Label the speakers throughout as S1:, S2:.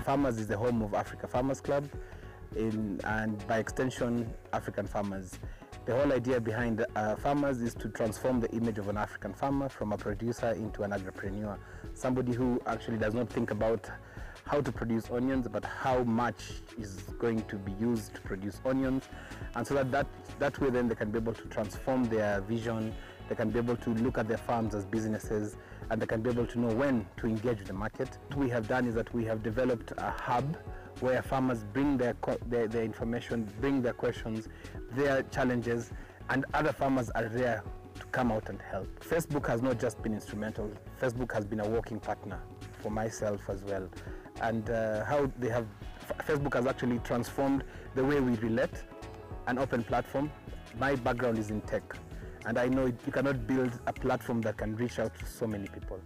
S1: Farmers is the home of Africa Farmers Club in, and by extension African farmers. The whole idea behind uh, farmers is to transform the image of an African farmer from a producer into an entrepreneur, somebody who actually does not think about how to produce onions, but how much is going to be used to produce onions, and so that, that that way then they can be able to transform their vision, they can be able to look at their farms as businesses, and they can be able to know when to engage the market. What we have done is that we have developed a hub where farmers bring their, their, their information, bring their questions, their challenges, and other farmers are there to come out and help. Facebook has not just been instrumental, Facebook has been a working partner for myself as well. And uh, how they have, Facebook has actually transformed the way we relate, an open platform. My background is in tech, and I know you cannot build a platform that can reach out to so many people.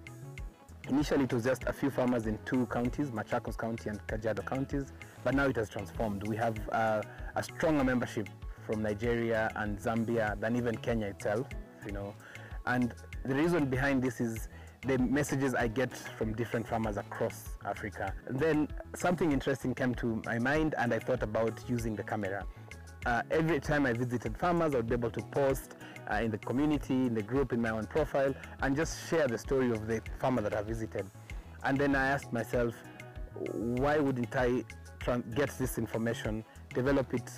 S1: Initially, it was just a few farmers in two counties, Machakos County and Kajiado counties, but now it has transformed. We have uh, a stronger membership from Nigeria and Zambia than even Kenya itself, you know. And the reason behind this is the messages I get from different farmers across Africa. And then something interesting came to my mind and I thought about using the camera. Uh, every time I visited farmers, I would be able to post uh, in the community, in the group, in my own profile, and just share the story of the farmer that I visited. And then I asked myself, why wouldn't I get this information, develop it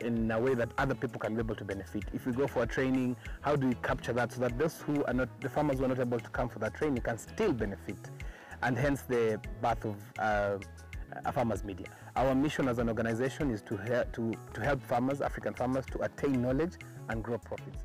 S1: in a way that other people can be able to benefit. If we go for a training, how do we capture that so that those who are not, the farmers who are not able to come for that training can still benefit? And hence the birth of uh, a farmers media. Our mission as an organization is to, to, to help farmers, African farmers, to attain knowledge and grow profits.